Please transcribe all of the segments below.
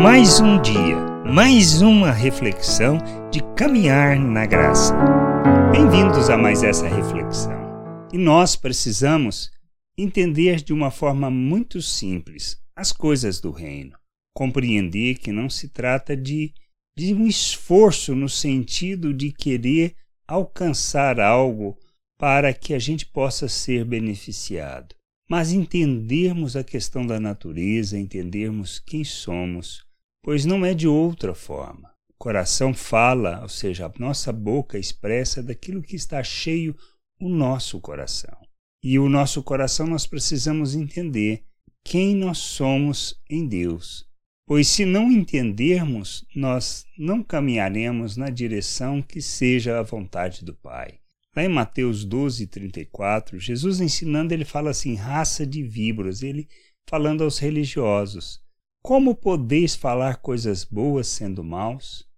Mais um dia, mais uma reflexão de caminhar na graça. Bem-vindos a mais essa reflexão. E nós precisamos entender de uma forma muito simples as coisas do reino. Compreender que não se trata de, de um esforço no sentido de querer alcançar algo para que a gente possa ser beneficiado mas entendermos a questão da natureza, entendermos quem somos, pois não é de outra forma. O coração fala, ou seja, a nossa boca expressa daquilo que está cheio o nosso coração. E o nosso coração nós precisamos entender quem nós somos em Deus. Pois se não entendermos, nós não caminharemos na direção que seja a vontade do Pai. Lá em Mateus 12, 34, Jesus ensinando, ele fala assim: raça de víboras, ele falando aos religiosos: Como podeis falar coisas boas sendo maus?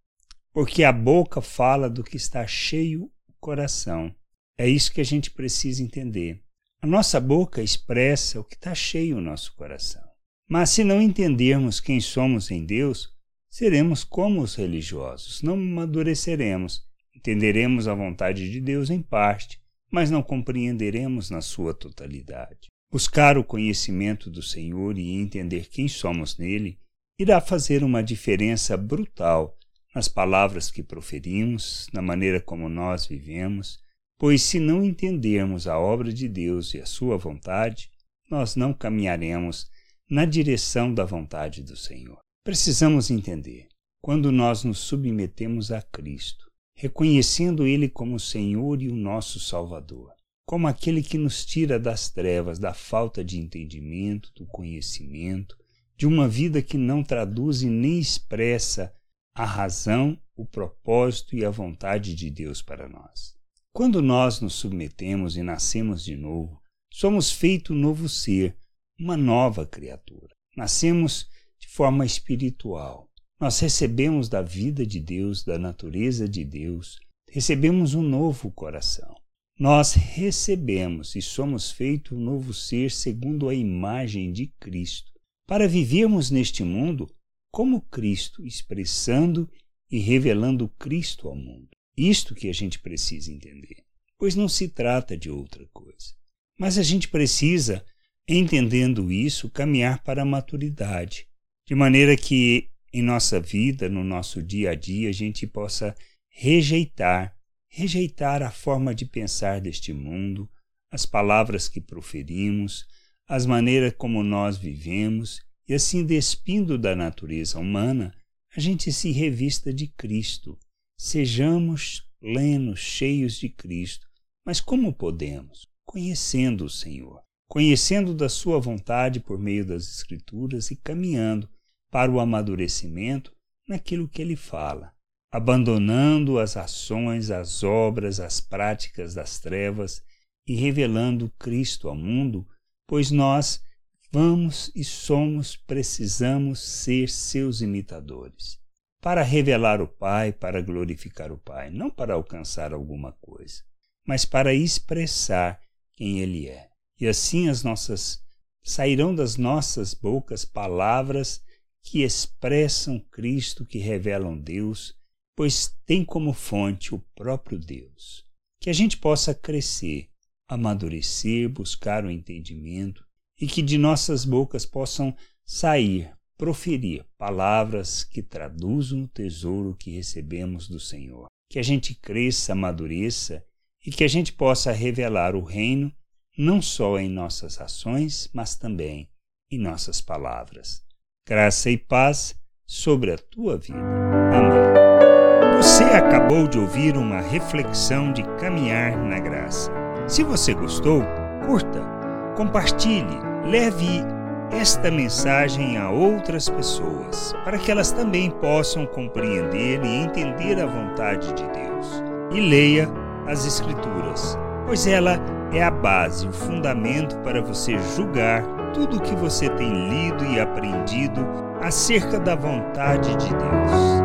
Porque a boca fala do que está cheio o coração. É isso que a gente precisa entender. A nossa boca expressa o que está cheio o nosso coração. Mas se não entendermos quem somos em Deus, seremos como os religiosos, não amadureceremos Entenderemos a vontade de Deus em parte, mas não compreenderemos na sua totalidade. Buscar o conhecimento do Senhor e entender quem somos nele irá fazer uma diferença brutal nas palavras que proferimos, na maneira como nós vivemos, pois se não entendermos a obra de Deus e a sua vontade, nós não caminharemos na direção da vontade do Senhor. Precisamos entender, quando nós nos submetemos a Cristo, reconhecendo Ele como o Senhor e o nosso Salvador, como aquele que nos tira das trevas, da falta de entendimento, do conhecimento, de uma vida que não traduz e nem expressa a razão, o propósito e a vontade de Deus para nós. Quando nós nos submetemos e nascemos de novo, somos feito um novo ser, uma nova criatura. Nascemos de forma espiritual, nós recebemos da vida de Deus, da natureza de Deus, recebemos um novo coração. Nós recebemos e somos feito um novo ser segundo a imagem de Cristo, para vivermos neste mundo como Cristo, expressando e revelando Cristo ao mundo. Isto que a gente precisa entender, pois não se trata de outra coisa. Mas a gente precisa, entendendo isso, caminhar para a maturidade, de maneira que em nossa vida, no nosso dia a dia, a gente possa rejeitar, rejeitar a forma de pensar deste mundo, as palavras que proferimos, as maneiras como nós vivemos, e assim despindo da natureza humana, a gente se revista de Cristo. Sejamos plenos, cheios de Cristo. Mas como podemos? Conhecendo o Senhor, conhecendo da Sua vontade por meio das Escrituras e caminhando para o amadurecimento naquilo que ele fala, abandonando as ações, as obras, as práticas das trevas e revelando Cristo ao mundo, pois nós vamos e somos, precisamos ser seus imitadores. Para revelar o Pai, para glorificar o Pai, não para alcançar alguma coisa, mas para expressar quem Ele é. E assim as nossas sairão das nossas bocas palavras que expressam Cristo, que revelam Deus, pois tem como fonte o próprio Deus. Que a gente possa crescer, amadurecer, buscar o entendimento e que de nossas bocas possam sair, proferir palavras que traduzam o tesouro que recebemos do Senhor. Que a gente cresça, amadureça e que a gente possa revelar o reino não só em nossas ações, mas também em nossas palavras graça e paz sobre a tua vida. Você acabou de ouvir uma reflexão de caminhar na graça. Se você gostou, curta, compartilhe, leve esta mensagem a outras pessoas, para que elas também possam compreender e entender a vontade de Deus. E leia as Escrituras, pois ela é a base, o fundamento para você julgar tudo o que você tem lido e aprendido acerca da vontade de Deus.